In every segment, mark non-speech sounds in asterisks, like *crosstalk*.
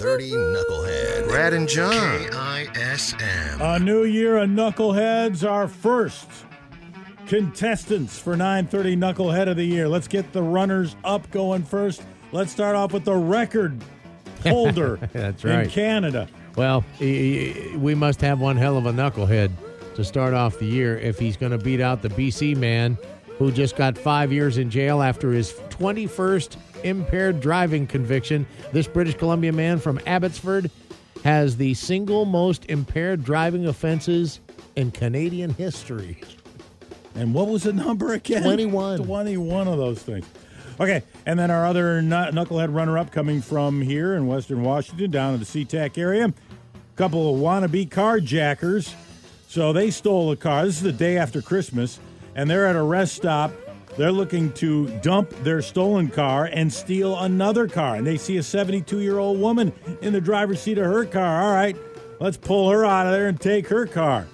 930 Knucklehead. Brad and John. KISM. A new year of Knuckleheads, our first contestants for 930 Knucklehead of the year. Let's get the runners up going first. Let's start off with the record *laughs* holder That's right. in. Canada. Well, he- he- we must have one hell of a knucklehead to start off the year if he's going to beat out the BC man who just got five years in jail after his 21st impaired driving conviction. This British Columbia man from Abbotsford has the single most impaired driving offenses in Canadian history. And what was the number again? 21. 21 of those things. Okay, and then our other knucklehead runner-up coming from here in Western Washington, down in the SeaTac area. A couple of wannabe carjackers. So they stole a car. This is the day after Christmas, and they're at a rest stop. They're looking to dump their stolen car and steal another car. And they see a 72 year old woman in the driver's seat of her car. All right, let's pull her out of there and take her car.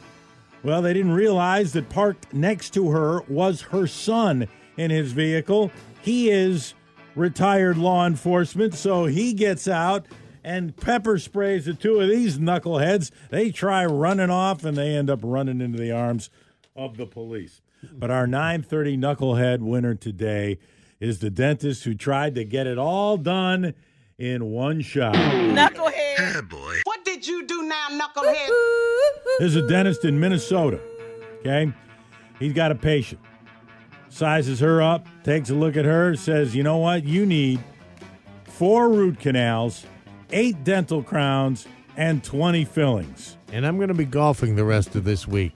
Well, they didn't realize that parked next to her was her son in his vehicle. He is retired law enforcement, so he gets out and pepper sprays the two of these knuckleheads. They try running off and they end up running into the arms of the police. But our 930 knucklehead winner today is the dentist who tried to get it all done in one shot. Knucklehead. Yeah, boy. What did you do now, knucklehead? There's a dentist in Minnesota. Okay. He's got a patient. Sizes her up, takes a look at her, says, you know what? You need four root canals, eight dental crowns, and 20 fillings. And I'm going to be golfing the rest of this week.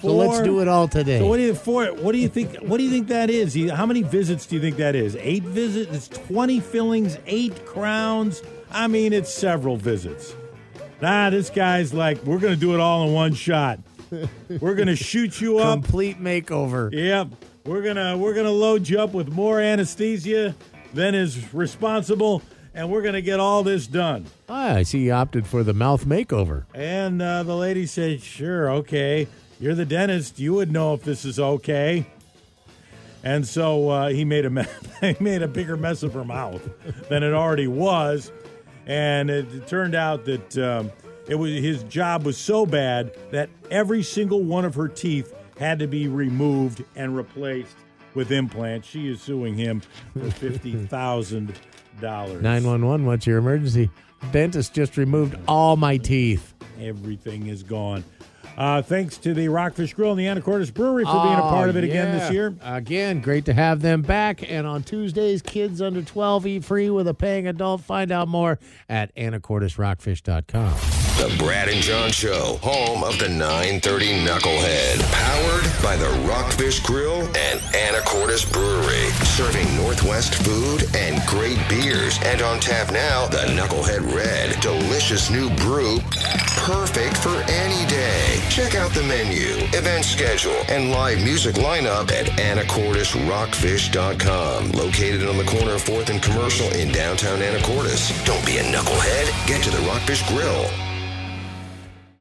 So let's do it all today. So what do you for what do you think what do you think that is? How many visits do you think that is? Eight visits? It's 20 fillings, eight crowns. I mean, it's several visits. Nah, this guy's like, we're going to do it all in one shot. We're going *laughs* to shoot you up. Complete makeover. Yep. We're gonna we're gonna load you up with more anesthesia than is responsible, and we're gonna get all this done. Ah, I see you opted for the mouth makeover. And uh, the lady said, "Sure, okay. You're the dentist. You would know if this is okay." And so uh, he made a me- *laughs* he made a bigger mess of her mouth than it already was, and it, it turned out that um, it was his job was so bad that every single one of her teeth had to be removed and replaced with implants. She is suing him for fifty thousand dollars. 911, what's your emergency? Dentist just removed all my teeth. Everything is gone. Uh, thanks to the Rockfish Grill and the Anacortes Brewery for being a part of it again this Oh, year. Again, great to have them back. And on Tuesdays, kids under 12 eat free with a paying adult. Find out more at anacortesrockfish.com. The Brad and John Show, home of the 930 Knucklehead. Powered by the Rockfish Grill and Anacortes Brewery. Serving Northwest food and great beers. And on tap now, the Knucklehead Red. Delicious new brew. Perfect for any day. Check out the menu, event schedule, and live music lineup at anacortesrockfish.com. Located on the corner of 4th and Commercial in downtown Anacortes. Don't be a knucklehead. Get to the Rockfish Grill.